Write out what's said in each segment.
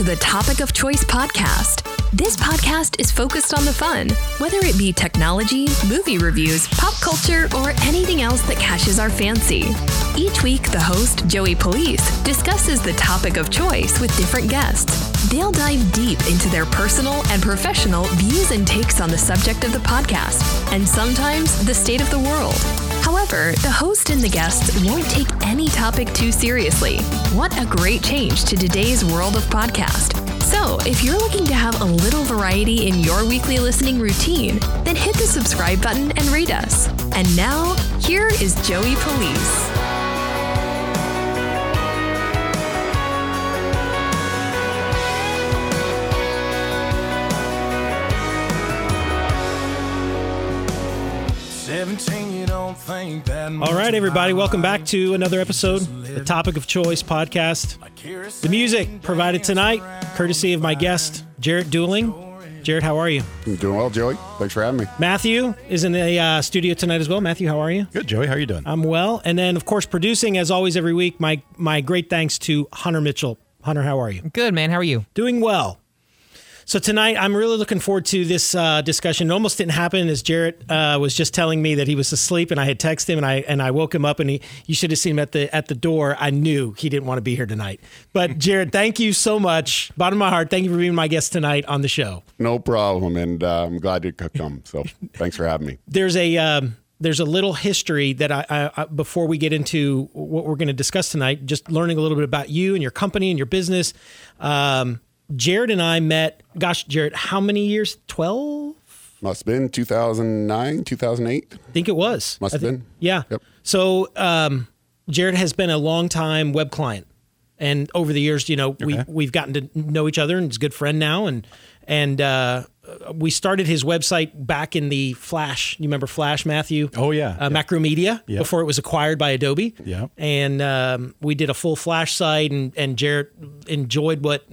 to the Topic of Choice podcast. This podcast is focused on the fun, whether it be technology, movie reviews, pop culture, or anything else that catches our fancy. Each week, the host, Joey Police, discusses the topic of choice with different guests. They'll dive deep into their personal and professional views and takes on the subject of the podcast, and sometimes the state of the world. However, the host and the guests won't take any topic too seriously. What a great change to today's world of podcast. So, if you're looking to have a little variety in your weekly listening routine, then hit the subscribe button and rate us. And now, here is Joey Police. All right, everybody, welcome back to another episode, the Topic of Choice podcast. The music provided tonight, courtesy of my guest, Jarrett Deuling. Jarrett, how are you? I'm doing well, Joey. Thanks for having me. Matthew is in the uh, studio tonight as well. Matthew, how are you? Good, Joey. How are you doing? I'm well. And then, of course, producing as always every week. My my great thanks to Hunter Mitchell. Hunter, how are you? Good, man. How are you? Doing well. So tonight, I'm really looking forward to this uh, discussion. It almost didn't happen, as Jarrett uh, was just telling me that he was asleep, and I had texted him, and I and I woke him up, and he you should have seen him at the at the door. I knew he didn't want to be here tonight. But Jarrett, thank you so much, bottom of my heart. Thank you for being my guest tonight on the show. No problem, and uh, I'm glad you could come. So thanks for having me. There's a um, there's a little history that I, I, I before we get into what we're going to discuss tonight. Just learning a little bit about you and your company and your business. Um, Jarrett and I met, gosh, Jarrett, how many years? 12? Must have been 2009, 2008. I think it was. Must have think- been. Yeah. Yep. So um, Jarrett has been a long time web client. And over the years, you know, we, we've gotten to know each other and he's a good friend now. And, and, uh, we started his website back in the Flash. You remember Flash, Matthew? Oh, yeah. Uh, Macromedia Yeah. before it was acquired by Adobe. Yeah. And um, we did a full Flash site, and and Jarrett enjoyed what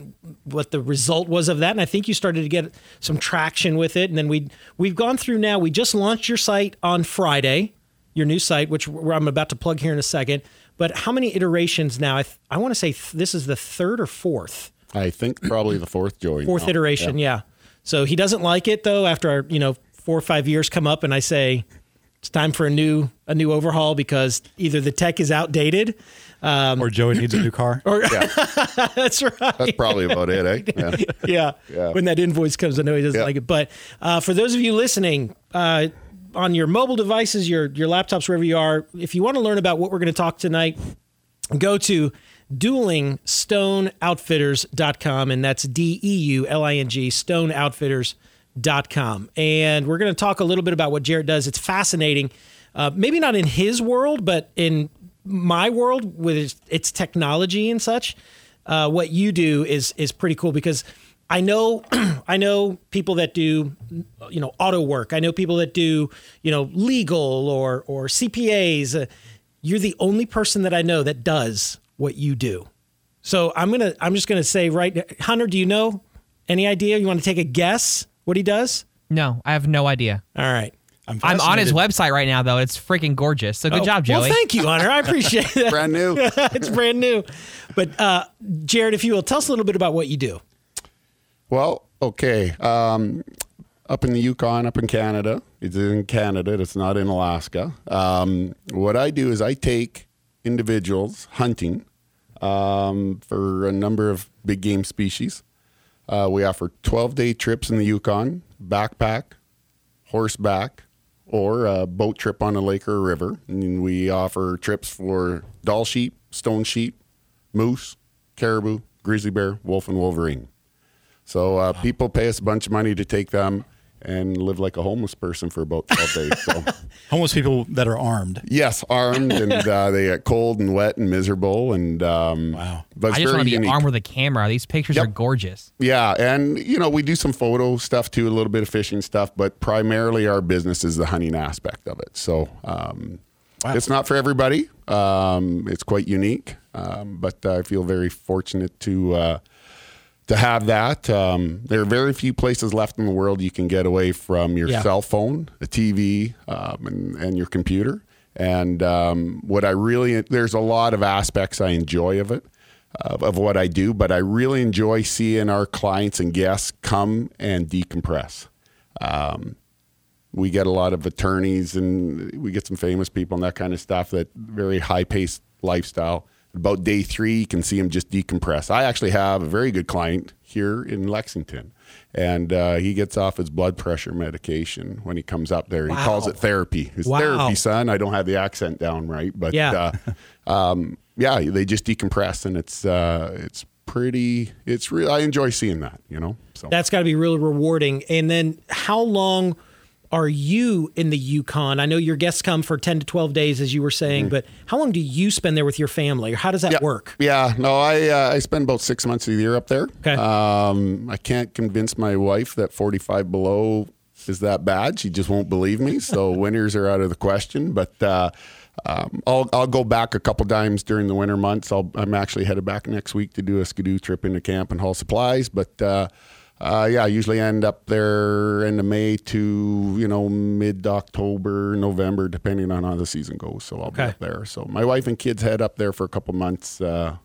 what the result was of that. And I think you started to get some traction with it. And then we we've gone through now. We just launched your site on Friday, your new site, which I'm about to plug here in a second. But how many iterations now? I, th- I want to say th- this is the third or fourth I think probably the fourth, Joey. fourth now. iteration. Yeah. So he doesn't like it though. After our, you know four or five years come up, and I say it's time for a new a new overhaul because either the tech is outdated. Um, or Joey needs a new car. Or that's right. That's probably about it, eh? Yeah. yeah. Yeah. When that invoice comes, I know he doesn't Yeah. like it. But uh, for those of you listening, uh, on your mobile devices, your your laptops, wherever you are, if you want to learn about what we're going to talk tonight, go to deulingstoneoutfitters.com and that's d-e-u-l-i-n-g stoneoutfitters.com and we're going to talk a little bit about what jarrett does it's fascinating uh, maybe not in his world but in my world with its, its technology and such uh, what you do is is pretty cool because I know I know people that do you know auto work. I know people that do you know legal or or CPAs. Uh, you're the only person that I know that does what you do. So I'm gonna I'm just gonna say right, Hunter. Do you know any idea? You want to take a guess what he does? No, I have no idea. All right. I'm, I'm on his website right now, though. It's freaking gorgeous. So good Oh, job, Joey. Well, thank you, Hunter. I appreciate that. Brand new. it's brand new. But uh, Jarrett, if you will, tell us a little bit about what you do. Well, okay. Um, up in the Yukon, up in Canada. It's in Canada. It's not in Alaska. Um, what I do is I take individuals hunting um, for a number of big game species. Uh, we offer 12 day trips in the Yukon, backpack, horseback, or a boat trip on a lake or a river. And we offer trips for Dall sheep, stone sheep, moose, caribou, grizzly bear, wolf, and wolverine. So uh, people pay us a bunch of money to take them and live like a homeless person for about 12 days. So Homeless people that are armed. yes, armed and uh, they get cold and wet and miserable. And um, Wow. but I just want to be unique. armed with a camera. These pictures Yep. are gorgeous. Yeah, and you know we do some photo stuff too, a little bit of fishing stuff, but primarily our business is the hunting aspect of it. So um, Wow. it's not for everybody. Um, it's quite unique, um, but I feel very fortunate to uh, to have that. Um, there are very few places left in the world you can get away from your Yeah. cell phone, a TV, um, and, and your computer. And um, what I really there's a lot of aspects I enjoy of it. of, of what I do, but I really enjoy seeing our clients and guests come and decompress. Um, we get a lot of attorneys and we get some famous people and that kind of stuff that very high paced lifestyle. About day three, you can see him just decompress. I actually have a very good client here in Lexington, and uh, he gets off his blood pressure medication when he comes up there. He calls it therapy. It's Wow. therapy, son. I don't have the accent down right, but Yeah. uh, um, yeah, they just decompress, and it's uh, it's pretty. It's real. I enjoy seeing that. You know, so That's got to be really rewarding. And then how long are you in the Yukon? I know your guests come for 10 to 12 days, as you were saying, but how long do you spend there with your family? Or how does that Mm-hmm. Yeah. work? Yeah, no, I uh, I spend about six months a year up there. Okay. Um, I can't convince my wife that 45 below is that bad. She just won't believe me. So winters are out of the question. But uh, um, I'll I'll go back a couple times during the winter months. I'll, I'm actually headed back next week to do a skidoo trip into camp and haul supplies. But uh, uh, yeah, I usually end up there end of May to you know mid October, November, depending on how the season goes. So I'll Okay. be up there. So my wife and kids head up there for a couple months. Uh,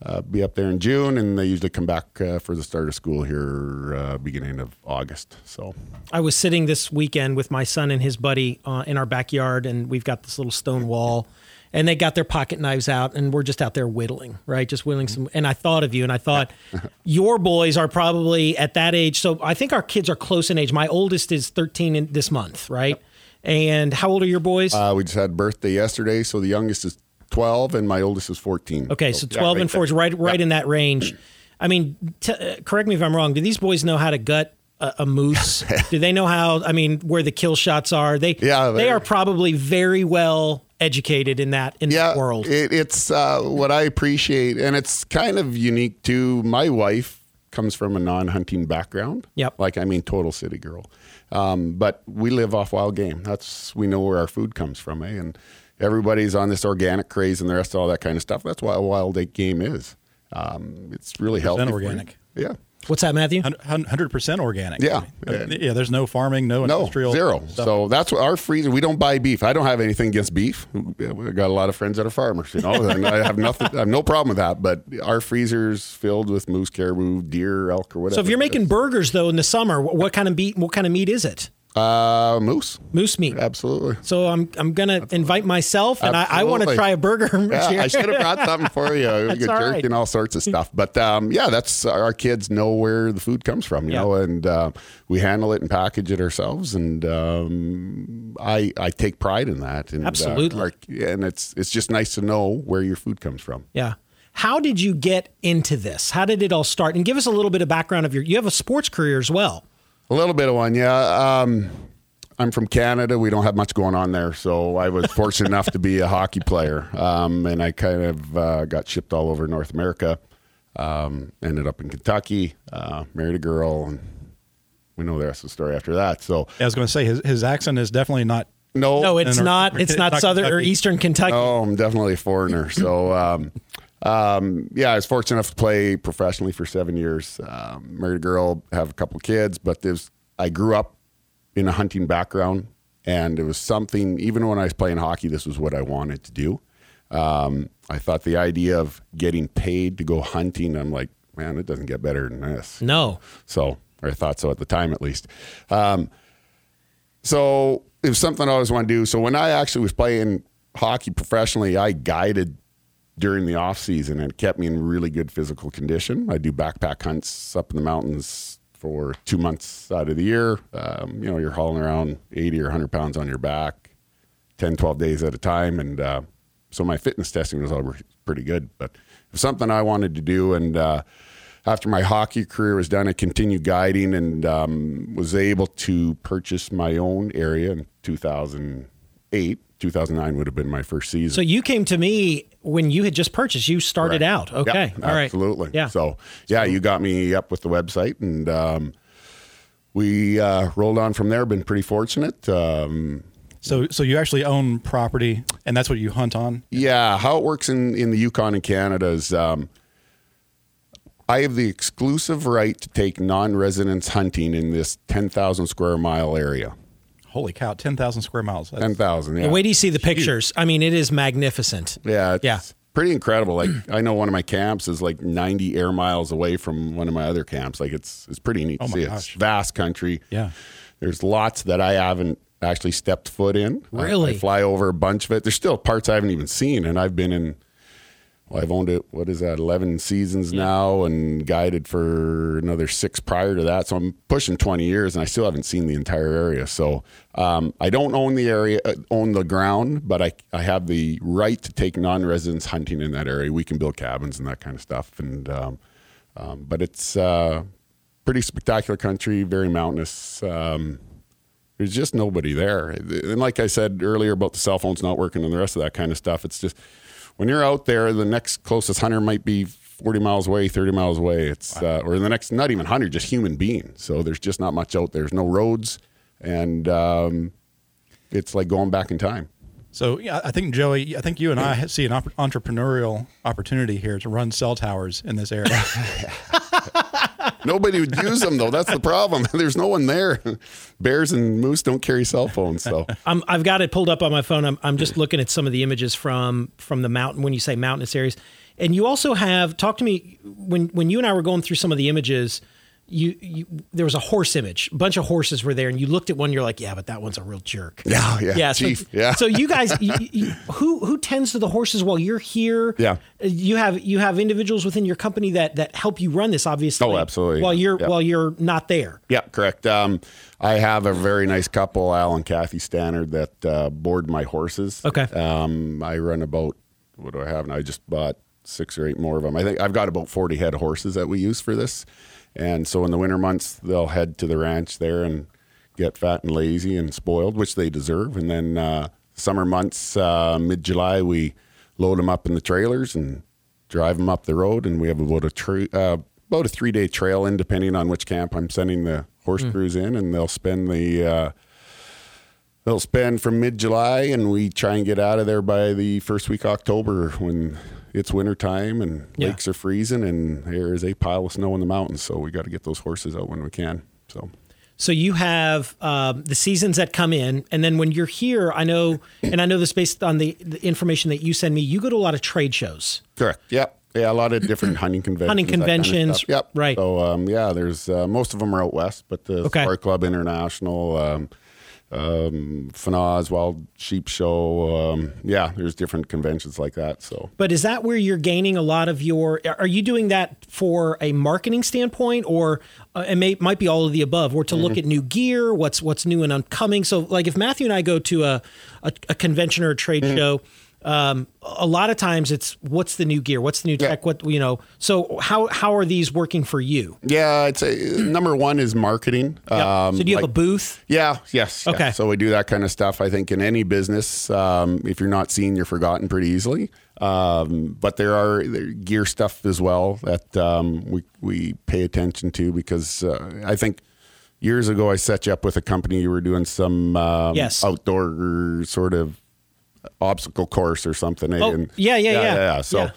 uh, be up there in June, and they usually come back uh, for the start of school here, uh, beginning of August. So I was sitting this weekend with my son and his buddy uh, in our backyard, and we've got this little stone wall, and they got their pocket knives out, and we're just out there whittling, right? Just whittling some. And I thought of you, and I thought your boys are probably at that age. So I think our kids are close in age. My oldest is 13 in this month, right? And how old are your boys? uh, we just had birthday yesterday, so the youngest is 12, and my oldest is 14. Okay, so yeah, 12 right and 4 is there. right right in that range. I mean, t- uh, correct me if I'm wrong. Do these boys know how to gut a, a moose? do they know how? I mean, where the kill shots are? They Yeah, they are probably very well educated in that in yeah, that world. It, it's uh, what I appreciate, and it's kind of unique too. My wife comes from a non-hunting background. Yep. Like I mean, total city girl. Um, but we live off wild game. That's we know where our food comes from, eh? And everybody's on this organic craze and the rest of all that kind of stuff. That's why wild game is. Um, it's really healthy. for you. organic. Yeah. What's that, Matthew? Hundred percent organic. Yeah. I yeah. There's no farming, no industrial. No, industrial. zero. stuff. So that's what our freezer. We don't buy beef. I don't have anything against beef. We got a lot of friends that are farmers, you know, and I have nothing. I have no problem with that. But our freezer's filled with moose, caribou, deer, elk, or whatever. So if you're making burgers though in the summer, what, what kind of meat? What kind of meat is it? Uh, moose, Moose meat. absolutely. So I'm I'm gonna invite myself, and I, I want to try a burger. Yeah, I should have brought something for you. We That's get all jerky right. and all sorts of stuff. But um, yeah, that's our kids know where the food comes from, you Yeah. know, and uh, we handle it and package it ourselves. And um, I I take pride in that. And, uh, Absolutely. our- and it's it's just nice to know where your food comes from. Yeah. How did you get into this? How did it all start? And give us a little bit of background of your. You have a sports career as well. A little bit of one, yeah. Um, I'm from Canada. We don't have much going on there, so I was fortunate enough to be a hockey player, um, and I kind of uh, got shipped all over North America. Um, ended up in Kentucky, uh, married a girl, and we know the rest of the story after that. So Yeah, I was going to say his, his accent is definitely not. no, No, it's or- not. It's not not southern or eastern Kentucky. Oh, I'm definitely a foreigner. So, um, um, yeah, I was fortunate enough to play professionally for seven years. Um, married a girl, have a couple kids, but there's I grew up in a hunting background, and it was something. Even when I was playing hockey, this was what I wanted to do. Um, I thought the idea of getting paid to go hunting, I'm like, man, it doesn't get better than this. No. So, or I thought so at the time at least. Um, so it was something I always wanted to do. So when I actually was playing hockey professionally, I guided during the off season and it kept me in really good physical condition. I do backpack hunts up in the mountains for two months out of the year. Um, you know, you're hauling around 80 or 100 pounds on your back, 10, 12 days at a time. And uh, so my fitness testing was all pretty good, but it was something I wanted to do. And uh, after my hockey career was done, I continued guiding and um, was able to purchase my own area in 2008. 2009 would have been my first season. So you came to me when you had just purchased. You started Correct. out. Okay. Yeah, All right. Absolutely. Yeah. So, yeah, you got me up with the website and um, we uh, rolled on from there. Been pretty fortunate. Um, So so you actually own property, and that's what you hunt on. Yeah, how it works in, in the Yukon and Canada is um, I have the exclusive right to take non residents hunting in this 10,000 square mile area. Holy cow, ten thousand square miles. That's- 10,000, yeah. The way do you see the pictures? I mean, it is magnificent. yeah, it's, Yeah. pretty incredible. Like I know one of my camps is like 90 air miles away from one of my other camps. Like it's it's pretty neat Oh to my see. gosh. It's vast country. Yeah. There's lots that I haven't actually stepped foot in. I- Really? I, fly over a bunch of it. There's still parts I haven't even seen, and I've been in. Well, I've owned it. What is that? Eleven seasons now, and guided for another six prior to that. So I'm pushing 20 years, and I still haven't seen the entire area. So um, I don't own the area, uh, own the ground, but I I have the right to take non-residents hunting in that area. We can build cabins and that kind of stuff, and um, um, but it's uh, pretty spectacular country, very mountainous. Um, there's just nobody there. And like I said earlier about the cell phones not working and the rest of that kind of stuff, it's just when you're out there, the next closest hunter might be 40 miles away, 30 miles away. It's uh, or the next, not even hunter, just human being. So there's just not much out there. There's no roads, and um, it's like going back in time. So yeah, I think Joey, I think you and I see an opp- entrepreneurial opportunity here to run cell towers in this area. Nobody would use them though. That's the problem. There's no one there. Bears and moose don't carry cell phones, so I'm, I've got it pulled up on my phone. I'm, I'm just looking at some of the images from from the mountain when you say mountainous areas, and you also have talk to me when when you and I were going through some of the images. You, you there was a horse image. A bunch of horses were there, and you looked at one. You're like, yeah, but that one's a real jerk. Yeah, yeah, yeah. So, chief, yeah. so you guys, you, you, who who tends to the horses while you're here? Yeah. You have you have individuals within your company that that help you run this. Obviously. Oh, absolutely. While you're while you're not there. Yeah, correct. Um, I have a very nice couple, Al and Kathy Stannard, that uh, board my horses. Okay. Um, I run about what do I have now? I just bought six or eight more of them. I think I've got about forty head horses that we use for this, and so in the winter months they'll head to the ranch there and get fat and lazy and spoiled, which they deserve. And then uh, summer months, uh, mid July, we load them up in the trailers and drive them up the road, and we have about a tra- uh, about a three day trail in, depending on which camp I'm sending the horse crews in, and they'll spend the uh, they'll spend from mid July, and we try and get out of there by the first week October when it's winter time and Yeah. lakes are freezing, and there is a pile of snow in the mountains. So we got to get those horses out when we can. So. So you have um, the seasons that come in, and then when you're here, I know, and I know this based on the, the information that you send me. You go to a lot of trade shows. Correct. Yep. Yeah, a lot of different hunting conventions. Hunting that kind of conventions. Yep. right. So um, yeah, there's uh, most of them are out west, but the Okay. Sport Club International, um, um, Wild Sheep Show. Um, yeah, there's different conventions like that. So But is that where you're gaining a lot of your? Are you doing that for a marketing standpoint, or uh, it may might be all of the above, or to look Mm-hmm. at new gear, what's what's new and upcoming? So, like if Matthew and I go to a a, a convention or a trade Mm-hmm. show. Um, a lot of times it's what's the new gear, what's the new Yeah. tech, what you know. So how how are these working for you? yeah, it's a, number one is marketing. Yep. Um, so do you have a booth? Yeah, yes. yeah. Okay. So we do that kind of stuff. I think in any business, um, if you're not seen, you're forgotten pretty easily. Um, but there are there are gear stuff as well that um, we we pay attention to because uh, I think years ago I set you up with a company. You were doing some um, Yes. outdoor sort of obstacle course or something. Oh, yeah, yeah, yeah. yeah. So. Yeah.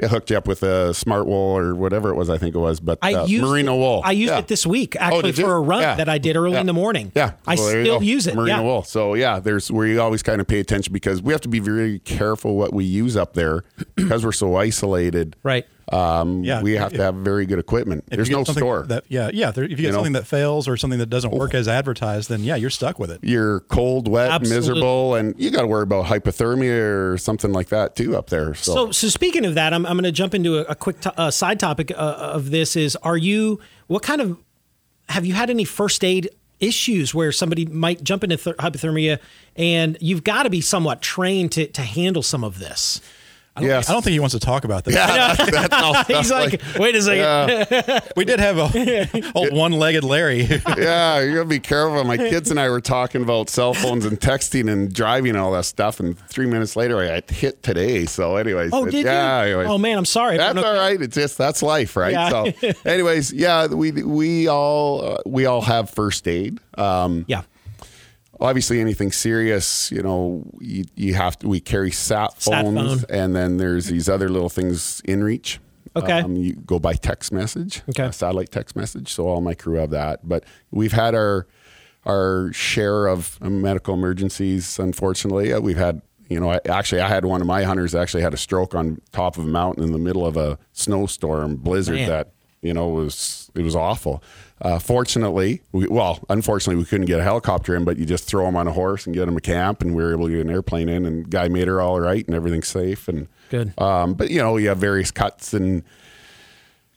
It hooked you up with a smart wool or whatever it was. I think it was, but I uh, used merino it, wool. I used Yeah. it this week actually Oh, did you? for a run Yeah. that I did early Yeah. in the morning. Yeah, I Well, you still use it. Merino yeah. wool. So yeah, there's where you always kind of pay attention because we have to be very careful what we use up there because we're so isolated. Right. Um, Yeah. we have to have very good equipment. There's no store. That, yeah, yeah. There, if you get You know? something that fails or something that doesn't work as advertised, then yeah, you're stuck with it. You're cold, wet, Absolutely. miserable, and you got to worry about hypothermia or something like that too up there. So, So, so speaking of that, I'm, I'm going to jump into a, a quick to, uh, side topic uh, of this. Is are you what kind of have you had any first aid issues where somebody might jump into th- hypothermia, and you've got to be somewhat trained to to handle some of this. Yes, I don't think he wants to talk about that. Yeah, that's, that's all He's like, wait a second. We did have a old one-legged Larry. yeah, you gotta be careful. My kids and I were talking about cell phones and texting and driving and all that stuff, and three minutes later, I hit today. So, anyways, Oh, did yeah, you? anyways. Oh man, I'm sorry. That's all right. It's just that's life, right? Yeah. So, anyways, yeah, we we all uh, we all have first aid. Um, Yeah. Obviously, anything serious, you know, you, you have to. We carry sat Sat phones, phone. and then there's these other little things inReach. Okay. Um, you go by text message, Okay. satellite text message. So all my crew have that. But we've had our our share of medical emergencies. Unfortunately, Uh, we've had You know, I, actually, I had one of my hunters actually had a stroke on top of a mountain in the middle of a snowstorm blizzard Man. that you know it was it was awful. Uh, fortunately, we, well, unfortunately, we couldn't get a helicopter in, but you just throw him on a horse and get him a camp, and we were able to get an airplane in, and guy made her all right, and everything's safe. And Good. Um, but you know, you have various cuts and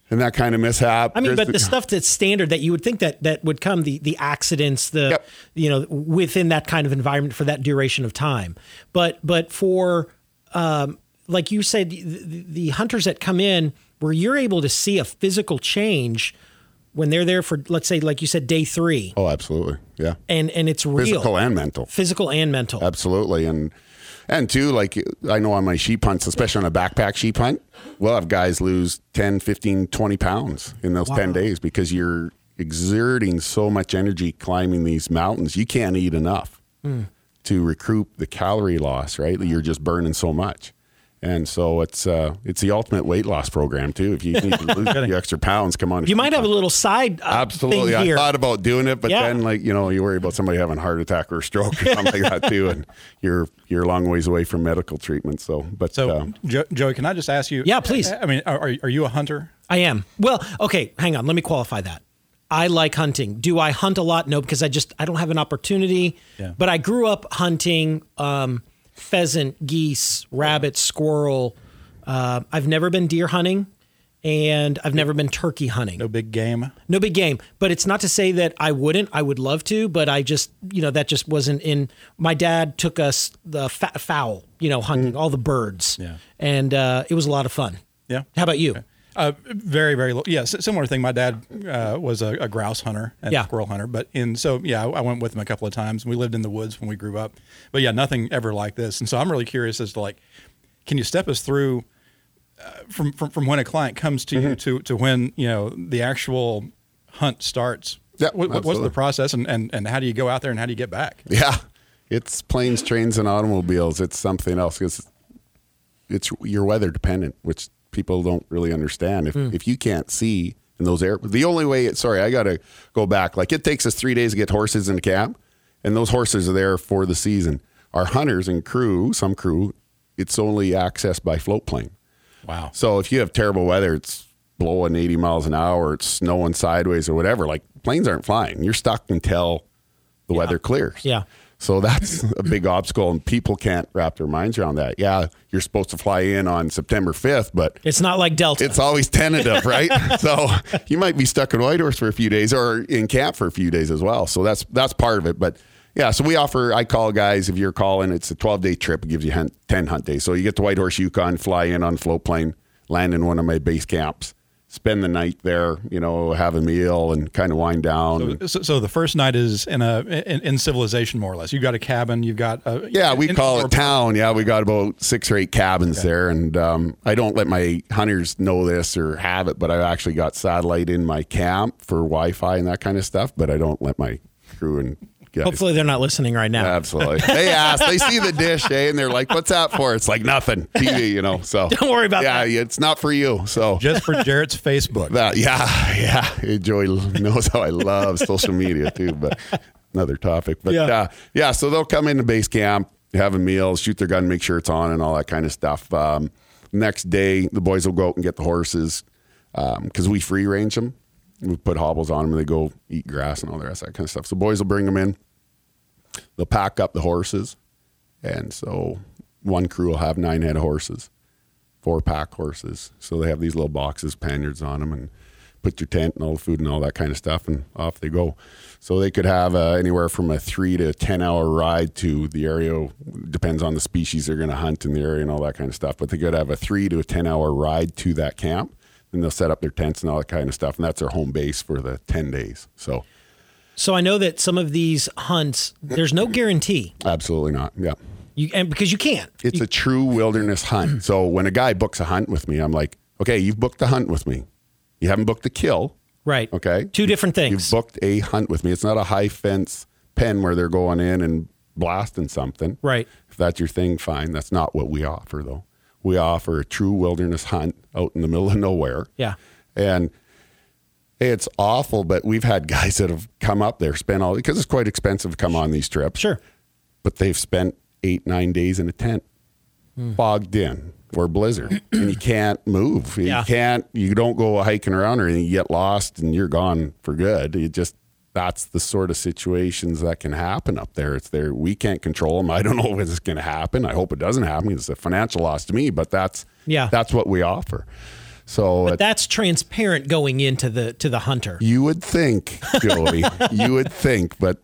and that kind of mishap. I mean, There's but the stuff that's standard that you would think that that would come the the accidents, the Yep. you know within that kind of environment for that duration of time. But but for um, like you said, the, the hunters that come in where you're able to see a physical change when they're there for let's say like you said day three, Oh, absolutely, yeah. and and it's real, Physical and mental. physical and mental. Absolutely. And and two, like I know on my sheep hunts, especially on a backpack sheep hunt, we'll have guys lose 10, 15, 20 pounds in those 10 days because you're exerting so much energy climbing these mountains. You can't eat enough hmm. to recoup the calorie loss, right? You're just burning so much. And so it's uh, it's the ultimate weight loss program too. If you need to lose a few extra pounds, come on. you might have a little side uh, Absolutely. thing here. I thought about doing it, but Yeah. then like, you know, you worry about somebody having a heart attack or a stroke or something like that too. And you're, you're a long ways away from medical treatment. So, but, So, uh, jo- Joey, can I just ask you? Yeah, please. I mean, are, are are you a hunter? I am. Well, okay, hang on. Let me qualify that. I like hunting. Do I hunt a lot? No, because I just I don't have an opportunity. Yeah. But I grew up hunting um, pheasant, geese, rabbit, squirrel. Uh, I've never been deer hunting, and I've never been turkey hunting. No big game. No big game. But it's not to say that I wouldn't. I would love to, but I just, you know, that just wasn't in. My dad took us the fa- fowl, you know, hunting all the birds. Yeah. And uh, it was a lot of fun. Yeah. How about you? Uh, very, very low. Yeah, similar thing. My dad uh, was a, a grouse hunter and Yeah. squirrel hunter, but in so yeah, I, I went with him a couple of times. We lived in the woods when we grew up, but yeah, nothing ever like this. And so I'm really curious as to like, can you step us through uh, from, from from when a client comes to Mm-hmm. you to to when you know the actual hunt starts? Yeah, What- what's the process, and, and and how do you go out there, and how do you get back? yeah, it's planes, trains, and automobiles. It's something else. It's, it's you're weather dependent, which people don't really understand. If, hmm. if you can't see in those air, the only way, sorry, I got to go back. Like it takes us three days to get horses into camp, and those horses are there for the season. Our hunters and crew, some crew, it's only accessed by float plane. Wow. So if you have terrible weather, it's blowing 80 miles an hour, it's snowing sideways or whatever, like planes aren't flying. You're stuck until the weather clears. Yeah. So that's a big obstacle, and people can't wrap their minds around that. Yeah, you're supposed to fly in on September 5th, but It's not like Delta. it's always tentative, right? so you might be stuck in Whitehorse for a few days or in camp for a few days as well. So that's that's part of it. But yeah, so we offer. I call guys if you're calling. It's a 12 day trip. It gives you 10 hunt days. So you get to Whitehorse, Yukon, fly in on float plane, land in one of my base camps, spend the night there. You know, have a meal and kind of wind down. So, so, so the first night is in a in, in civilization, more or less. You've got a cabin. You've got a, Yeah, we call it town. Yeah, we got about six or eight cabins there, and um, I don't let my hunters know this or have it, but I've actually got satellite in my camp for Wi-Fi and that kind of stuff. But I don't let my crew and guys. Hopefully they're not listening right now. Absolutely. They ask, they see the dish, eh, and they're like, "What's that for?" It's like nothing. TV, you know. So Don't worry about yeah, that. it's not for you. So just for Jarrett's Facebook. that, yeah, yeah. Joey knows how I love social media too, but another topic. But Yeah. yeah, yeah. So they'll come into base camp, have a meal, shoot their gun, make sure it's on, and all that kind of stuff. Um, next day, the boys will go out and get the horses because we free range them. We put hobbles on them, and they go eat grass and all the rest of that kind of stuff. So boys will bring them in. They'll pack up the horses, and so one crew will have nine head horses four pack horses. So they have these little boxes, panniers on them, and put your tent and all the food and all that kind of stuff, and off they go. So they could have uh, anywhere from a three to ten hour ride to the area. Depends on the species they're going to hunt in the area and all that kind of stuff. But they could have a three to a ten hour ride to that camp. Then they'll set up their tents and all that kind of stuff, and that's their home base for the ten days. So So I know that some of these hunts, there's no guarantee. absolutely not. Yeah. You and because you can't. It's a true wilderness hunt. So when a guy books a hunt with me, I'm like, okay, you've booked a hunt with me. You haven't booked a kill. Right. Okay. Two different things. You've booked a hunt with me. It's not a high fence pen where they're going in and blasting something. Right. If that's your thing, fine. That's not what we offer, though. We offer a true wilderness hunt out in the middle of nowhere. Yeah. And it's awful, but we've had guys that have come up there, spent all because it's quite expensive to come on these trips Sure. but they've spent eight, nine days in a tent, Hmm. bogged in or blizzard, and you can't move. You Yeah. can't. You don't go hiking around or anything. You get lost and you're gone for good. You just that's the sort of situations that can happen up there. It's there. We can't control them. I don't know if it's going to happen. I hope it doesn't happen. It's a financial loss to me, but that's Yeah. that's what we offer. So But that's transparent going into the to the hunter. you would think, Joey, you would think, but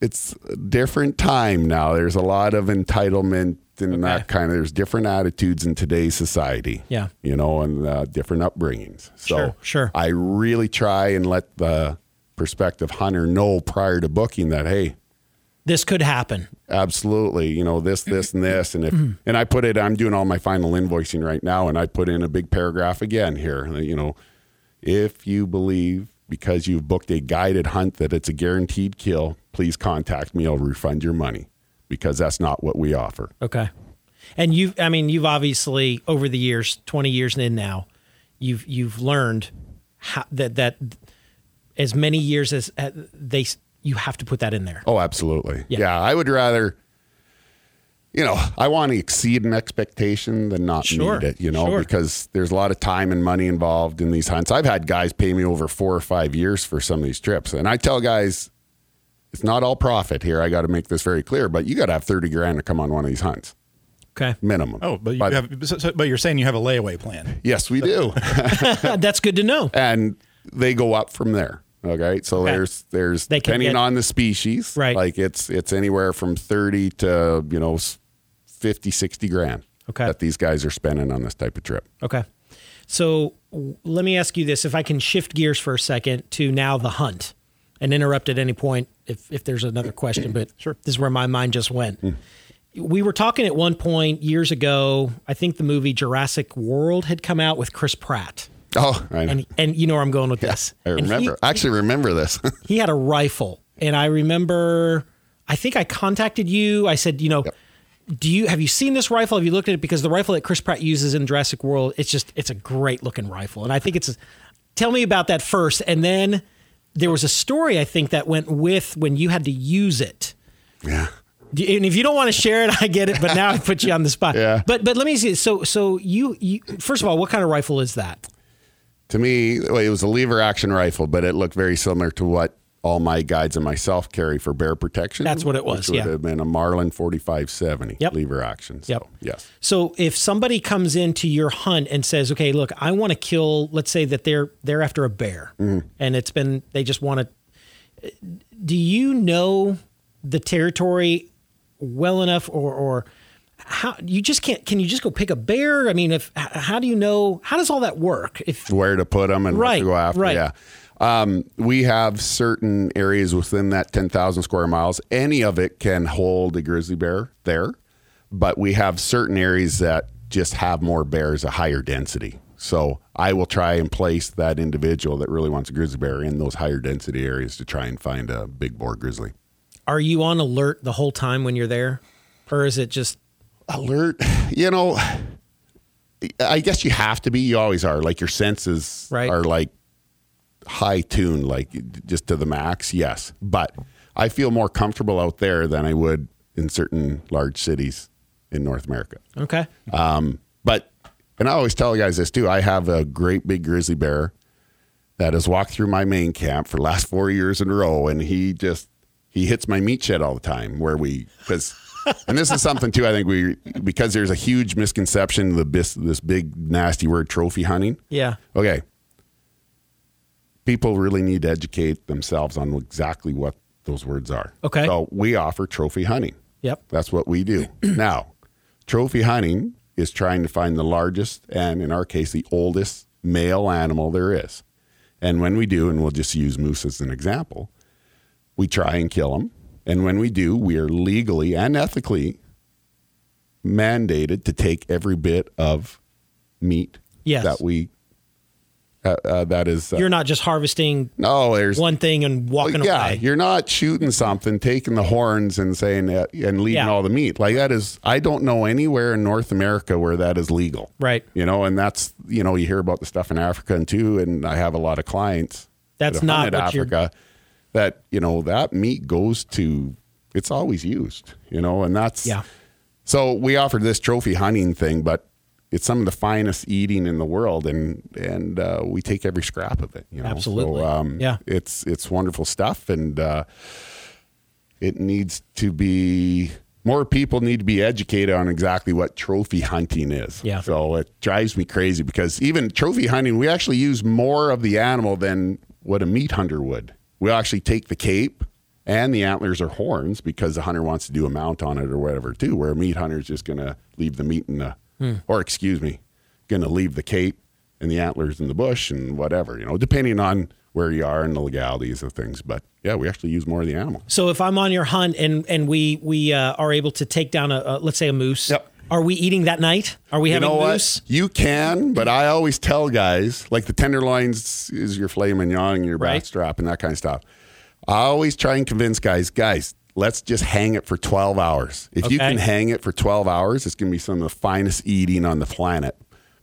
it's a different time now. There's a lot of entitlement and that kind of. There's different attitudes in today's society. Yeah. you know, and uh, different upbringings. So Sure, sure. I really try and let the prospective hunter know prior to booking that hey, This could happen. absolutely you know this this and this and if and i put it i'm doing all my final invoicing right now and i put in a big paragraph again here you know if you believe because you've booked a guided hunt that it's a guaranteed kill please contact me i'll refund your money because that's not what we offer Okay. And you've, I mean, you've obviously over the years, twenty years in now, you've you've learned how, that that as many years as uh, they you have to put that in there. oh absolutely Yeah. yeah, i would rather you know i want to exceed an expectation than not Sure, meet it you know sure. because there's a lot of time and money involved in these hunts i've had guys pay me over four or five years for some of these trips and i tell guys it's not all profit here i got to make this very clear but you got to have 30 grand to come on one of these hunts Okay, minimum Oh, but you have, so- so- but you're saying you have a layaway plan. yes we do that's good to know. and they go up from there. Okay, so Okay. there's there's They depending get- on the species, Right. Like it's it's anywhere from thirty to you know s- 50, 60 grand. Okay. that these guys are spending on this type of trip. Okay. So w- let me ask you this: If I can shift gears for a second to now the hunt, and interrupt at any point if if there's another question, but sure, this is where my mind just went. Hmm. We were talking at one point years ago. I think the movie Jurassic World had come out with Chris Pratt, Oh, I, and and you know where I'm going with this. I And he- remember. I actually remember this. he had a rifle and i remember i think i contacted you. I said you know do you have you seen this rifle? Have you looked at it? Because the rifle that chris pratt uses in jurassic world it's just it's a great looking rifle. And i think it's tell me about that first. And then there was a story i think that went with when you had to use it. Yeah. And if you don't want to share it i get it but now i put you on the spot. Yeah. but but let me see. So so you, you first of all what kind of rifle is that To me, well, it was a lever action rifle, but it looked very similar to what all my guides and myself carry for bear protection. That's what it was, Which would have been a Marlin 4570 Yep. lever action. So, Yep. Yes. So if somebody comes into your hunt and says, "Okay, look, I want to kill," let's say that they're they're after a bear, mm-hmm. and it's been they just want to. Do you know the territory well enough, or or how you just can't? Can you just go pick a bear? I mean, if how do you know? How does all that work? If where to put them and what Right, to go after. right. Yeah. Um, we have certain areas within that 10,000 square miles. Any of it can hold a grizzly bear there, but we have certain areas that just have more bears, a higher density. So I will try and place that individual that really wants a grizzly bear in those higher density areas to try and find a big boar grizzly. are you on alert the whole time when you're there, or is it just Alert, you know, I guess you have to be. You always are. Like your senses Right. are like high tuned, like just to the max. Yes, but I feel more comfortable out there than I would in certain large cities in North America. okay? Um, but and I always tell guys this too. I have a great big grizzly bear that has walked through my main camp for the last four years in a row, and he just he hits my meat shed all the time. Where we because and this is something too. I think we because there's a huge misconception the this this big nasty word trophy hunting. Yeah. Okay. People really need to educate themselves on exactly what those words are. Okay. So we offer trophy hunting. Yep. That's what we do. now, trophy hunting is trying to find the largest and, in our case, the oldest male animal there is. And when we do, and we'll just use moose as an example, we try and kill them. And when we do, we are legally and ethically mandated to take every bit of meat Yes. that we uh, uh, that is uh, You're not just harvesting no there's one thing and walking away. yeah, away. you're not shooting something, taking the horns and saying uh, and leaving Yeah. all the meat. Like that is, I don't know anywhere in North America where that is legal. Right. You know, and that's you know you hear about the stuff in Africa and too, and I have a lot of clients. That's not what you're- Africa. That you know that meat goes to. It's always used. You know, and that's Yeah. So we offered this trophy hunting thing, but it's some of the finest eating in the world, and and uh, we take every scrap of it. You know? Absolutely. So, um, Yeah. It's it's wonderful stuff, and uh, it needs to be more people need to be educated on exactly what trophy hunting is. Yeah. So it drives me crazy because even trophy hunting, we actually use more of the animal than what a meat hunter would. We actually take the cape and the antlers or horns because the hunter wants to do a mount on it or whatever too. Where a meat hunter is just going to leave the meat in the, or excuse me, going to leave the cape and the antlers in the bush and whatever, you know, depending on where you are and the legalities of things. But yeah, we actually use more of the animal. So if I'm on your hunt and and we we uh, are able to take down a, a let's say a moose, Yep. Are we eating that night? Are we You having know moose? what? You can, but I always tell guys like the tenderloins is your filet mignon, your Right. back strap, and that kind of stuff. I always try and convince guys, guys, let's just hang it for 12 hours. If you can hang it for 12 hours, it's going to be some of the finest eating on the planet.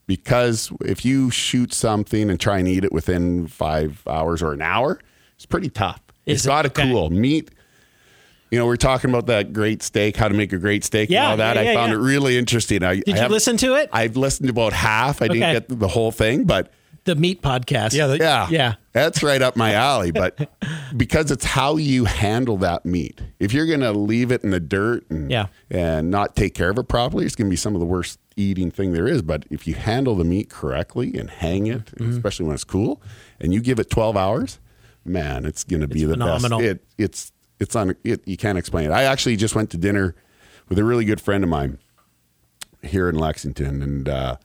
Because if you shoot something and try and eat it within five hours or an hour, it's pretty tough. Is it's it? got to Okay. cool. Meat, you know, we're talking about that great steak, how to make a great steak Yeah, and all that. yeah, yeah, I found yeah. it really interesting. I, Did I you have- listen to it? I've listened to about half. I Okay. didn't get the whole thing, but the meat podcast. Yeah, the, yeah, Yeah. that's right up my alley. But because it's how you handle that meat. If you're going to leave it in the dirt and Yeah. and not take care of it properly, it's going to be some of the worst eating thing there is. But if you handle the meat correctly and hang it, Mm-hmm. especially when it's cool, and you give it 12 hours, man, it's going to be the phenomenal. best. It, it's it's on. It, you can't explain it. I actually just went to dinner with a really good friend of mine here in Lexington, and uh,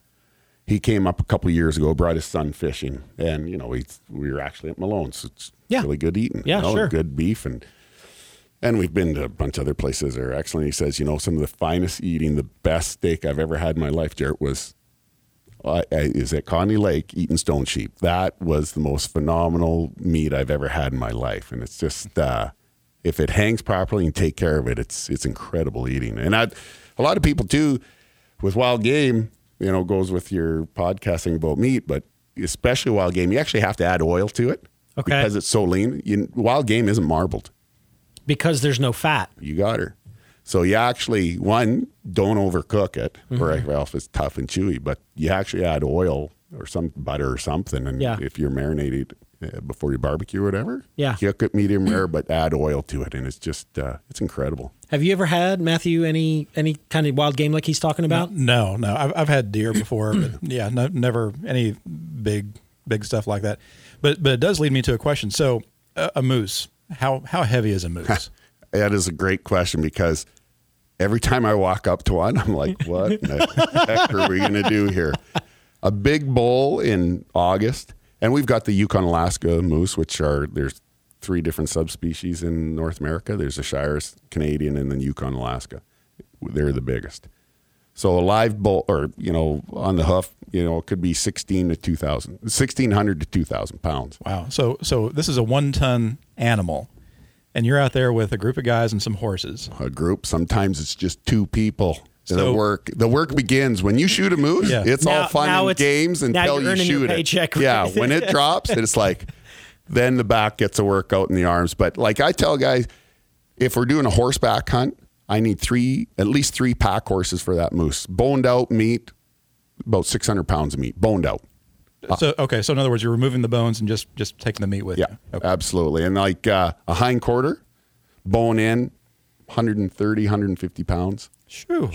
he came up a couple years ago, brought his son fishing, and you know we we were actually at Malone's. So it's Yeah. really good eating. Yeah, you know, sure. good beef and. And we've been to a bunch of other places that are excellent. He says, you know, some of the finest eating, the best steak I've ever had in my life, Jarrett, was uh, is at Connie Lake eating stone sheep. That was the most phenomenal meat I've ever had in my life. And it's just uh, if it hangs properly and take care of it, it's it's incredible eating. And I, a lot of people too, with wild game, you know, goes with your podcasting about meat, but especially wild game, you actually have to add oil to it Okay. because it's so lean. You, wild game isn't marbled because there's no fat. you got her. So you actually one don't overcook it, or Mm-hmm. else it's tough and chewy. But you actually add oil or some butter or something, and Yeah. if you're marinated before you barbecue or whatever, Yeah. cook it medium rare, but add oil to it, and it's just uh, it's incredible. Have you ever had Matthew any any kind of wild game like he's talking about? No, no. I've, I've had deer before, but yeah, no, never any big big stuff like that. But but it does lead me to a question. So a, a moose, how how heavy is a moose? That is a great question because every time I walk up to one, I'm like, what in the heck are we going to do here? A big bull in August, and we've got the Yukon Alaska moose, which are there's three different subspecies in North America. There's the Shiras Canadian and then Yukon Alaska. They're the biggest. So a live bull, or you know, on the hoof, you know, it could be 16 to 2,000, 1,600 to 2,000 pounds. wow. So so this is a one ton animal, and you're out there with a group of guys and some horses. a group. Sometimes it's just two people. So- the work the work begins when you shoot a moose. Yeah. It's Now- all fun now and it's- games now until you're you earning your shoot paycheck, it. Yeah, when it drops, it's like then the back gets a workout in the arms. But like I tell guys, if we're doing a horseback hunt, I need three at least three pack horses for that moose. Boned out meat, about six hundred pounds of meat, boned out. So okay. So in other words, you're removing the bones and just just taking the meat with Yeah, you. Okay. absolutely. And like uh, a hind quarter, bone in, 130, 150 pounds. Shoo.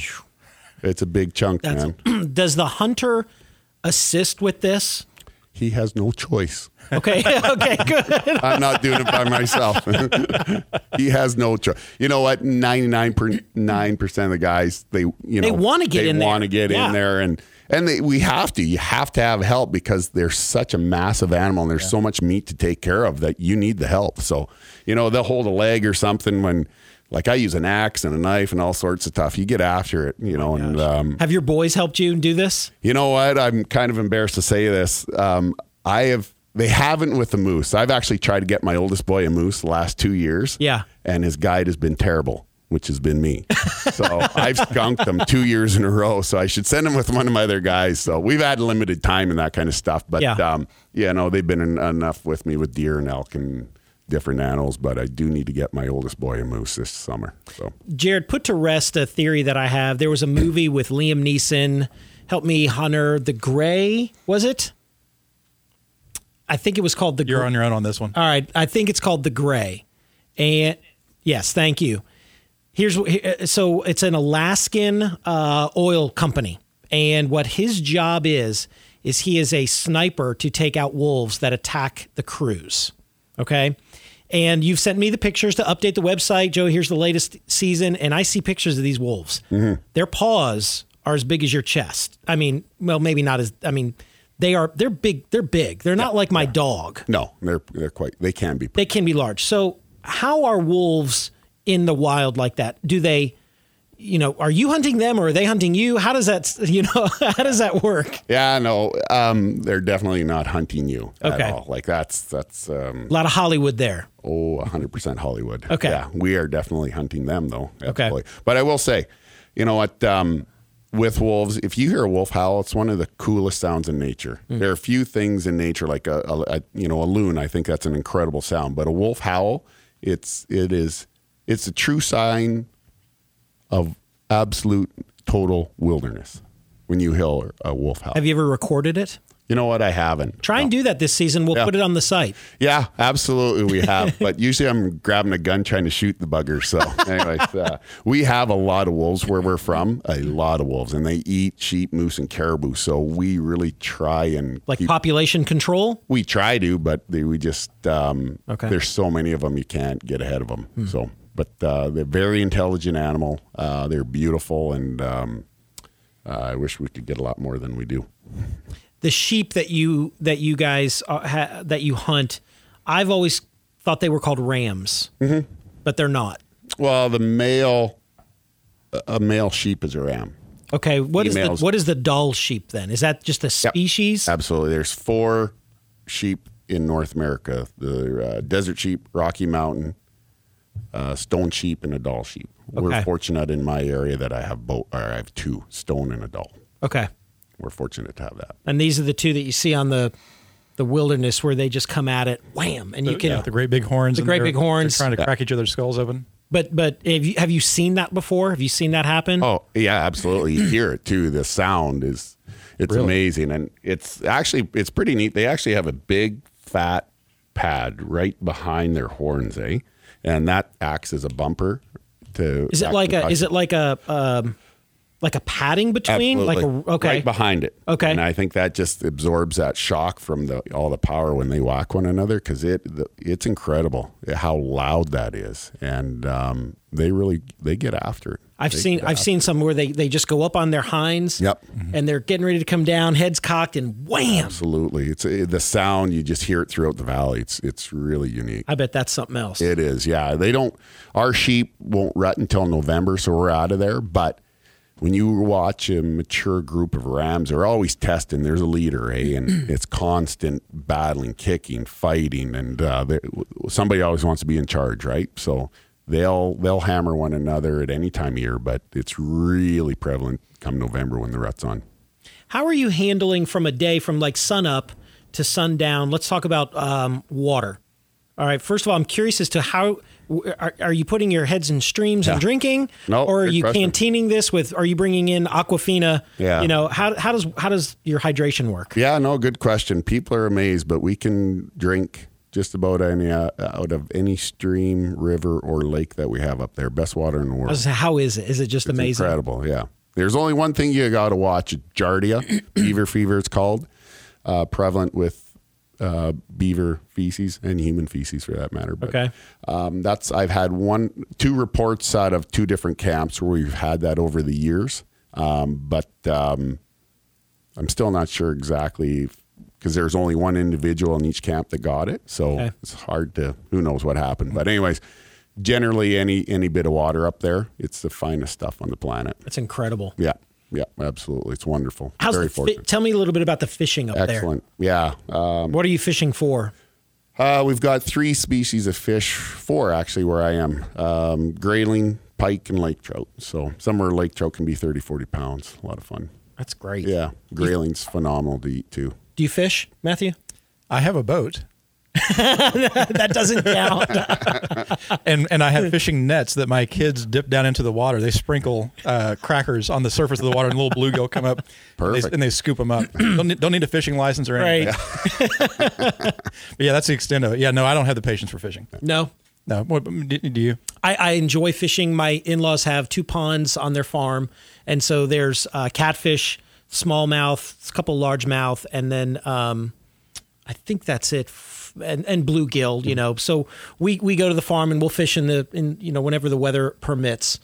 It's a big chunk, That's- man. Does the hunter assist with this? He has no choice. Okay, okay, good. I'm not doing it by myself. he has no choice. You know what? 99.9% of the guys, they, you know, They wanna get in there. want to get Yeah. in there. And, and they, we have to. You have to have help because they're such a massive animal and there's so much meat to take care of that you need the help. So, you know, they'll hold a leg or something when, like, I use an axe and a knife and all sorts of stuff. You get after it, you know, and, um, Have your boys helped you do this? you know what? I'm kind of embarrassed to say this. Um, I have. They haven't with the moose. I've actually tried to get my oldest boy a moose the last two years. Yeah. and his guide has been terrible, which has been me. So I've skunked them two years in a row. So I should send him with one of my other guys. So we've had limited time and that kind of stuff. But Yeah. um, yeah, no, they've been en- enough with me with deer and elk and different animals, but I do need to get my oldest boy a moose this summer. So Jarrett, put to rest a theory that I have. There was a movie with Liam Neeson. Help me, Hunter. The Grey, was it? I think it was called The You're Grey. on your own on this one. All right, I think it's called The Grey. And yes, thank you. Here's so it's an Alaskan uh, oil company, and what his job is is he is a sniper to take out wolves that attack the crews. Okay. And you've sent me the pictures to update the website. Joe, here's the latest season, and I see pictures of these wolves. Mm-hmm. Their paws are as big as your chest. I mean, well, maybe not as. I mean, they are. They're big. They're big. They're not like my dog no, they're they're quite they can be. they can be large. So, how are wolves in the wild like that? Do they, you know, are you hunting them or are they hunting you? How does that, you know, how does that work? Yeah, no, um, they're definitely not hunting you Okay. at all. Like that's that's um, A lot of Hollywood there. oh, 100% Hollywood. Okay. Yeah, we are definitely hunting them though. Okay. But I will say, you know what? Um, with wolves, if you hear a wolf howl, it's one of the coolest sounds in nature. Hmm. There are a few things in nature, like a, a, a you know a loon. I think that's an incredible sound. But a wolf howl, it's it is it's a true sign of absolute total wilderness when you hear a wolf howl. Have you ever recorded it? You know what? I haven't. Try and do that this season. We'll Yeah. put it on the site. Yeah, absolutely, we have. but usually, I'm grabbing a gun trying to shoot the buggers. So, anyways, uh, we have a lot of wolves where we're from. A lot of wolves, and they eat sheep, moose, and caribou. So we really try and Like keep- population control. we try to, but they, we just um, Okay. Hmm. there's so many of them you can't get ahead of them. So, but uh, they're very intelligent animal. Uh, they're beautiful, and um, uh, I wish we could get a lot more than we do. The sheep that you that you guys uh, ha, that you hunt, I've always thought they were called rams, Mm-hmm. but they're not. Well, the male, a male sheep is a ram. Okay, what is the what is the Dall sheep then? Is that just a species? Absolutely. There's four sheep in North America: the uh, desert sheep, Rocky Mountain, uh, stone sheep, and a Dall sheep. Okay. We're fortunate in my area that I have both. Or I have two, stone and a Dall. Okay. We're fortunate to have that. And these are the two that you see on the the wilderness where they just come at it, wham, and you can. yeah, the great big horns. The great big horns. They're trying to crack each other's skulls open. But but have you have you seen that before? Have you seen that happen? Oh yeah, absolutely. You hear it too. The sound is it's Really? amazing, and it's actually it's pretty neat. They actually have a big fat pad right behind their horns, eh? And that acts as a bumper to. is it like a is it like a um, like a padding between Absolutely. like a okay right behind it. Okay. and I think that just absorbs that shock from the all the power when they whack one another because it the, it's incredible how loud that is, and um, they really they get after it. I've They seen i've after seen some where they they just go up on their hinds. Yep. And they're getting ready to come down, heads cocked, and wham! Absolutely, it's uh, the sound you just hear it throughout the valley. It's it's really unique. I bet that's something else. It is, yeah. They don't. Our sheep won't rut until November, so we're out of there. But when you watch a mature group of rams, they're always testing. There's a leader, eh? And it's constant battling, kicking, fighting, and uh, somebody always wants to be in charge, right? So they'll they'll hammer one another at any time of year, but it's really prevalent come November when the rut's on. How are you handling from a day from like sun up to sundown? Let's talk about um, water. All right. First of all, I'm curious as to how are, are you putting your heads in streams and drinking, No, or are you question. canteening this with? Are you bringing in Aquafina? Yeah. You know how how does how does your hydration work? Yeah, no, good question. People are amazed, but we can drink just about any uh, out of any stream, river, or lake that we have up there. Best water in the world. was gonna say, How is it? Is it just It's amazing? incredible. Yeah. There's only one thing you got to watch: Giardia, beaver fever. It's called uh, prevalent with uh, beaver feces and human feces, for that matter. But, Okay. Um, that's I've had one, two reports out of two different camps where we've had that over the years. Um, but um, I'm still not sure exactly because there's only one individual in each camp that got it, so Okay. it's hard to. Who knows what happened? But anyways, generally any any bit of water up there, it's the finest stuff on the planet. It's incredible. Yeah, yeah, absolutely, it's wonderful. How's Very the fi- tell me a little bit about the fishing up there. Excellent. Yeah. There. What are you fishing for? uh, we've got three species of fish, four actually, where I am um, grayling, pike, and lake trout. So somewhere lake trout can be 30, 40 pounds. A lot of fun. That's great. Yeah. Grayling's phenomenal to eat too. Do you fish, Matthew? I have a boat. that doesn't count. and and I have fishing nets that my kids dip down into the water. They sprinkle uh, crackers on the surface of the water, and little bluegill come up, and they, and they scoop them up. don't, need, don't need a fishing license or anything. right. But yeah, that's the extent of it. Yeah, no, I don't have the patience for fishing. No. No, what, do, do you? I, I enjoy fishing. My in laws have two ponds on their farm. And so there's uh, catfish, smallmouth, a couple of largemouth, and then um, I think that's it. And, and bluegill, you know. So we, we go to the farm and we'll fish in the in you know whenever the weather permits.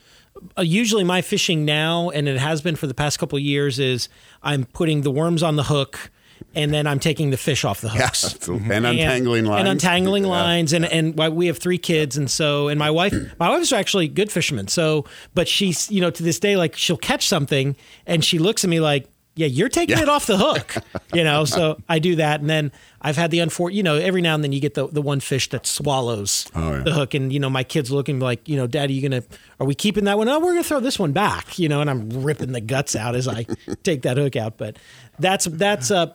Uh, usually my fishing now, and it has been for the past couple of years, is I'm putting the worms on the hook, and then I'm taking the fish off the hooks. Absolutely. And untangling lines. and untangling Yeah. lines and and we have three kids and so and my wife my wife's actually good fisherman so but she's you know to this day like she'll catch something and she looks at me like yeah you're taking it off the hook you know so I do that. And then I've had the unfortunate you know every now and then you get the the one fish that swallows Oh, yeah. the hook. And you know my kids looking like you know daddy you gonna are we keeping that one? Oh we're gonna throw this one back you know and I'm ripping the guts out as I take that hook out. But that's that's uh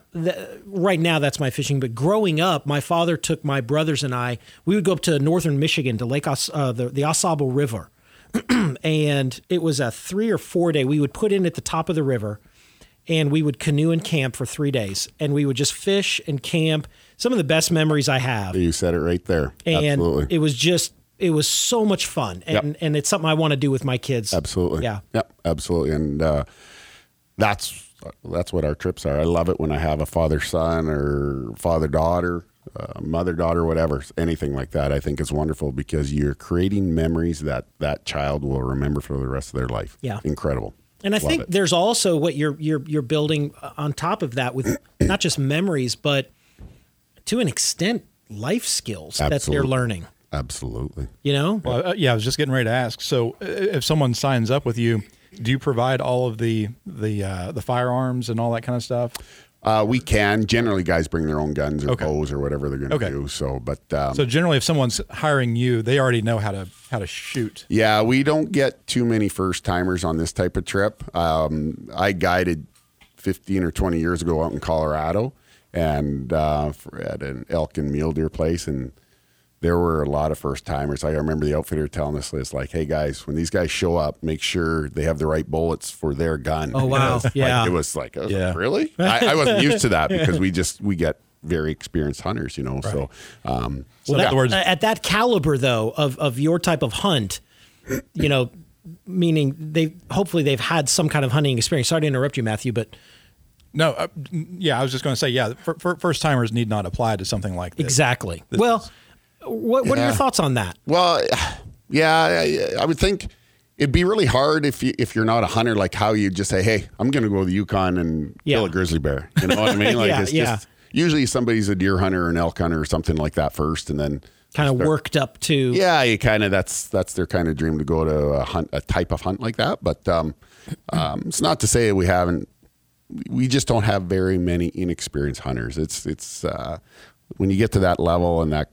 right now that's my fishing. But growing up my father took my brothers and I we would go up to northern Michigan to Lake Os, uh, the the Au Sable River. And it was a 3 or 4 day we would put in at the top of the river and we would canoe and camp for 3 days and we would just fish and camp some of the best memories I have You said it right there. and Absolutely. it was just it was so much fun and Yep. and it's something I want to do with my kids Absolutely. yeah Yep. Absolutely. And uh, that's that's what our trips are. I love it when I have a father son or father daughter, uh, mother daughter, whatever, anything like that. I think is wonderful because you're creating memories that that child will remember for the rest of their life. Yeah. Incredible. And I Love think it. there's also what you're you're you're building on top of that with not just memories, but to an extent, life skills that they're learning. absolutely. You know, Well, uh, yeah, I was just getting ready to ask. So, uh, if someone signs up with you, do you provide all of the the uh, the firearms and all that kind of stuff? Uh, we can generally guys bring their own guns or Okay. bows or whatever they're going to Okay. do. So, but um, So, generally, if someone's hiring you, they already know how to how to shoot. Yeah, we don't get too many first timers on this type of trip. Um, I guided 15 or 20 years ago out in Colorado and uh, for, at an elk and mule deer place. And there were a lot of first timers. I remember the outfitter telling us this like, hey guys, when these guys show up, make sure they have the right bullets for their gun. Oh, wow. Like, Yeah. it was like, I was Yeah. like, really? I, I wasn't used to that because we just, we get very experienced hunters, you know? So, um, So, Well, in that- other words, at that caliber though of of your type of hunt, you know, meaning they hopefully they've had some kind of hunting experience. Sorry to interrupt you, Matthew, but no, uh, yeah, I was just going to say, yeah, for, for first timers need not apply to something like this. exactly. This well, is- what what are your thoughts on that? Well, yeah, I, I would think it'd be really hard if you if you're not a hunter, like how you just say, "Hey, I'm going to go to the Yukon and Yeah. kill a grizzly bear." You know what I mean? Like Yeah, it's yeah. just usually somebody's a deer hunter or an elk hunter or something like that first, and then Kind of worked up to Yeah, you kind of that's that's their kind of dream to go to a hunt, a type of hunt like that. But um, um, it's not to say we haven't. We just don't have very many inexperienced hunters. It's it's uh, when you get to that level and that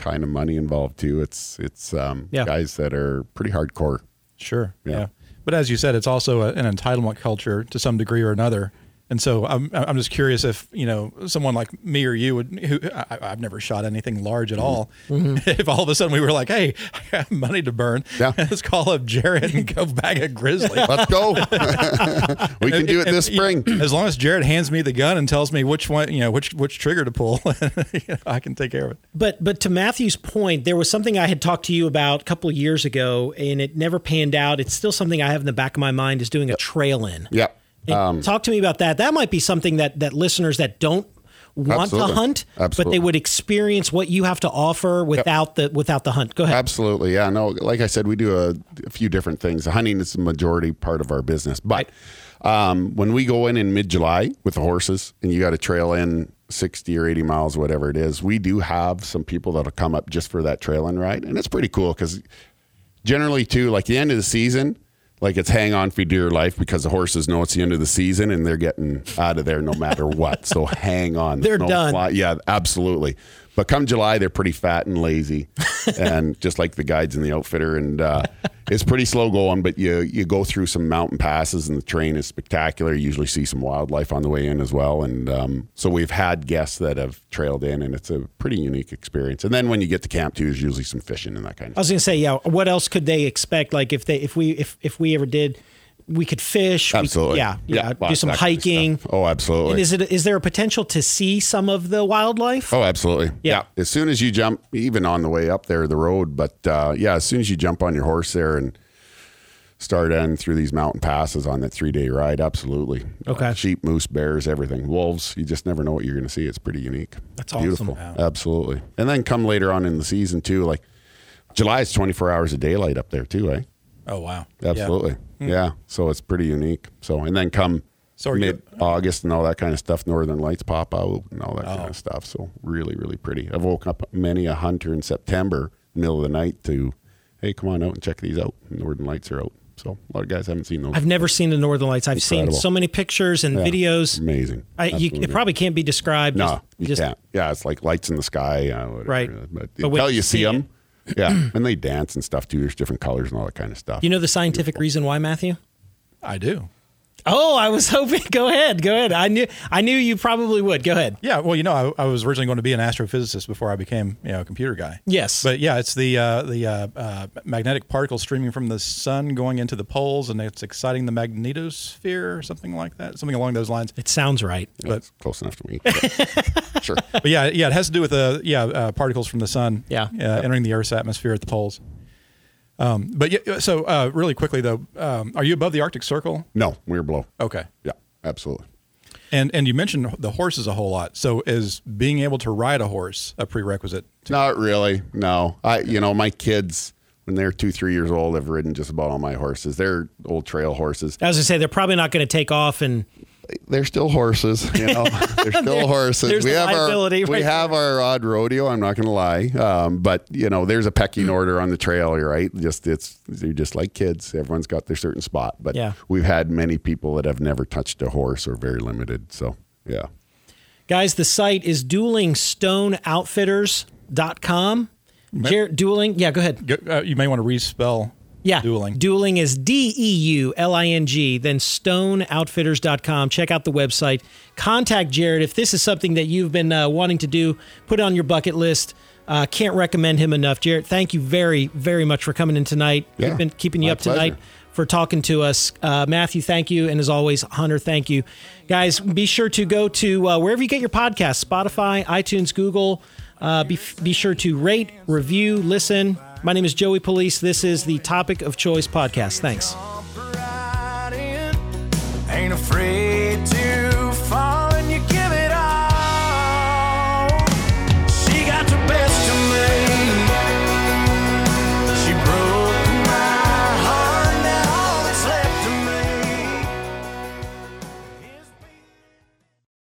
kind of money involved too. It's it's um, Yeah. guys that are pretty hardcore. Sure. Yeah. Yeah. But as you said, it's also a, an entitlement culture to some degree or another. And so I'm, I'm just curious if, you know, someone like me or you would, who I, I've never shot anything large at mm-hmm. all. Mm-hmm. If all of a sudden we were like, hey, I have money to burn. Yeah. Let's call up Jarrett and go bag a grizzly. Let's go. we can do it this spring. As long as Jarrett hands me the gun and tells me which one, you know, which which trigger to pull, you know, I can take care of it. But but to Matthew's point, there was something I had talked to you about a couple of years ago, and it never panned out. It's still something I have in the back of my mind is doing a trail in. Yep. And talk to me about that. That might be something that that listeners that don't want Absolutely. to hunt, but they would experience what you have to offer without the without the hunt. Go ahead. Absolutely, yeah. No, like I said, we do a, a few different things. Hunting is the majority part of our business, but um, when we go in in mid July with the horses, and you got to trail in sixty or eighty miles, whatever it is, we do have some people that'll come up just for that trail in ride, and it's pretty cool because generally too, like the end of the season. Like it's hang on for dear life because the horses know it's the end of the season and they're getting out of there no matter what. So hang on. They're There's done. fly- yeah, absolutely. But come July, they're pretty fat and lazy, and just like the guides and the outfitter. And uh, it's pretty slow going, but you you go through some mountain passes, and the terrain is spectacular. You usually see some wildlife on the way in as well, and um, so we've had guests that have trailed in, and it's a pretty unique experience. And then when you get to camp too, there's usually some fishing and that kind of. I was gonna say, yeah. What else could they expect? Like if they, if we, if if we ever did, we could fish. we could- Absolutely. yeah, yeah. do some of that kind of hiking. oh, absolutely. and is it is there a potential to see some of the wildlife? Oh, absolutely. Yeah. As soon as you jump, even on the way up there, the road, but uh, yeah, as soon as you jump on your horse there and start in through these mountain passes on that three day ride, absolutely. Okay. Uh, sheep, moose, bears, everything. Wolves, you just never know what you're going to see. It's pretty unique. That's awesome. Beautiful. Absolutely. And then come later on in the season too, like July is 24 hours of daylight up there too, eh? Oh wow. Yeah. Absolutely. Yeah. So it's pretty unique. So, and then come So mid August and all that kind of stuff, northern lights pop out and all that kind Oh. of stuff. So really, really pretty. I've woke up many a hunter in September, middle of the night to, hey, come on out and check these out. Northern lights are out. So a lot of guys haven't seen those. I've never seen the Northern Lights. I've Incredible. seen so many pictures and Yeah. videos. Amazing. I, you, it probably can't be described. no, just, you just- can't. Yeah, it's like lights in the sky. Uh, whatever. Right. But, But until you you see see them, yeah, and they dance and stuff too. There's different colors and all that kind of stuff. You know the scientific reason why, Matthew? I do. Oh, I was hoping. Go ahead. Go ahead. I knew. I knew you probably would. Go ahead. Yeah, well, you know, I, I was originally going to be an astrophysicist before I became, you know, a computer guy. Yes. But yeah, it's the uh, the uh, uh, magnetic particles streaming from the sun going into the poles, and it's exciting the magnetosphere or something like that, something along those lines. It sounds right. That's close enough to me. but- sure. But yeah, yeah, it has to do with the yeah uh, particles from the sun, Yeah. uh, entering the Earth's atmosphere at the poles. Um, but yeah, so uh, really quickly though, um, are you above the Arctic Circle? No, we're below. Okay. Yeah, absolutely. And and you mentioned the horses a whole lot. So is being able to ride a horse a prerequisite? Not really. No. I you know, my kids when they're two, three years old have ridden just about all my horses. They're old trail horses. As I say they're probably not going to take off and They're still horses, you know. they're still horses. there's we have our liability we right have our odd rodeo, I'm not gonna lie. Um, but you know, there's a pecking order on the trail, right? Just it's they're just like kids. Everyone's got their certain spot. But Yeah. we've had many people that have never touched a horse or very limited. So yeah. guys, the site is deulingstoneoutfitters.com. Jarrett, Deuling. Yeah, go ahead. Uh, you may want to respell Yeah. Deuling. Deuling is D E U L I N G, then stoneoutfitters.com. Check out the website. Contact Jarrett if this is something that you've been uh, wanting to do. Put it on your bucket list. Uh, can't recommend him enough. Jarrett, thank you very, very much for coming in tonight. Yeah, We've been keeping you up tonight for talking to us. Uh, Matthew, thank you. And as always, Hunter, thank you. Guys, be sure to go to uh, wherever you get your podcasts Spotify, iTunes, Google. Uh, be, be sure to rate, review, listen. My name is Joey Police. This is the Topic of Choice podcast. Thanks.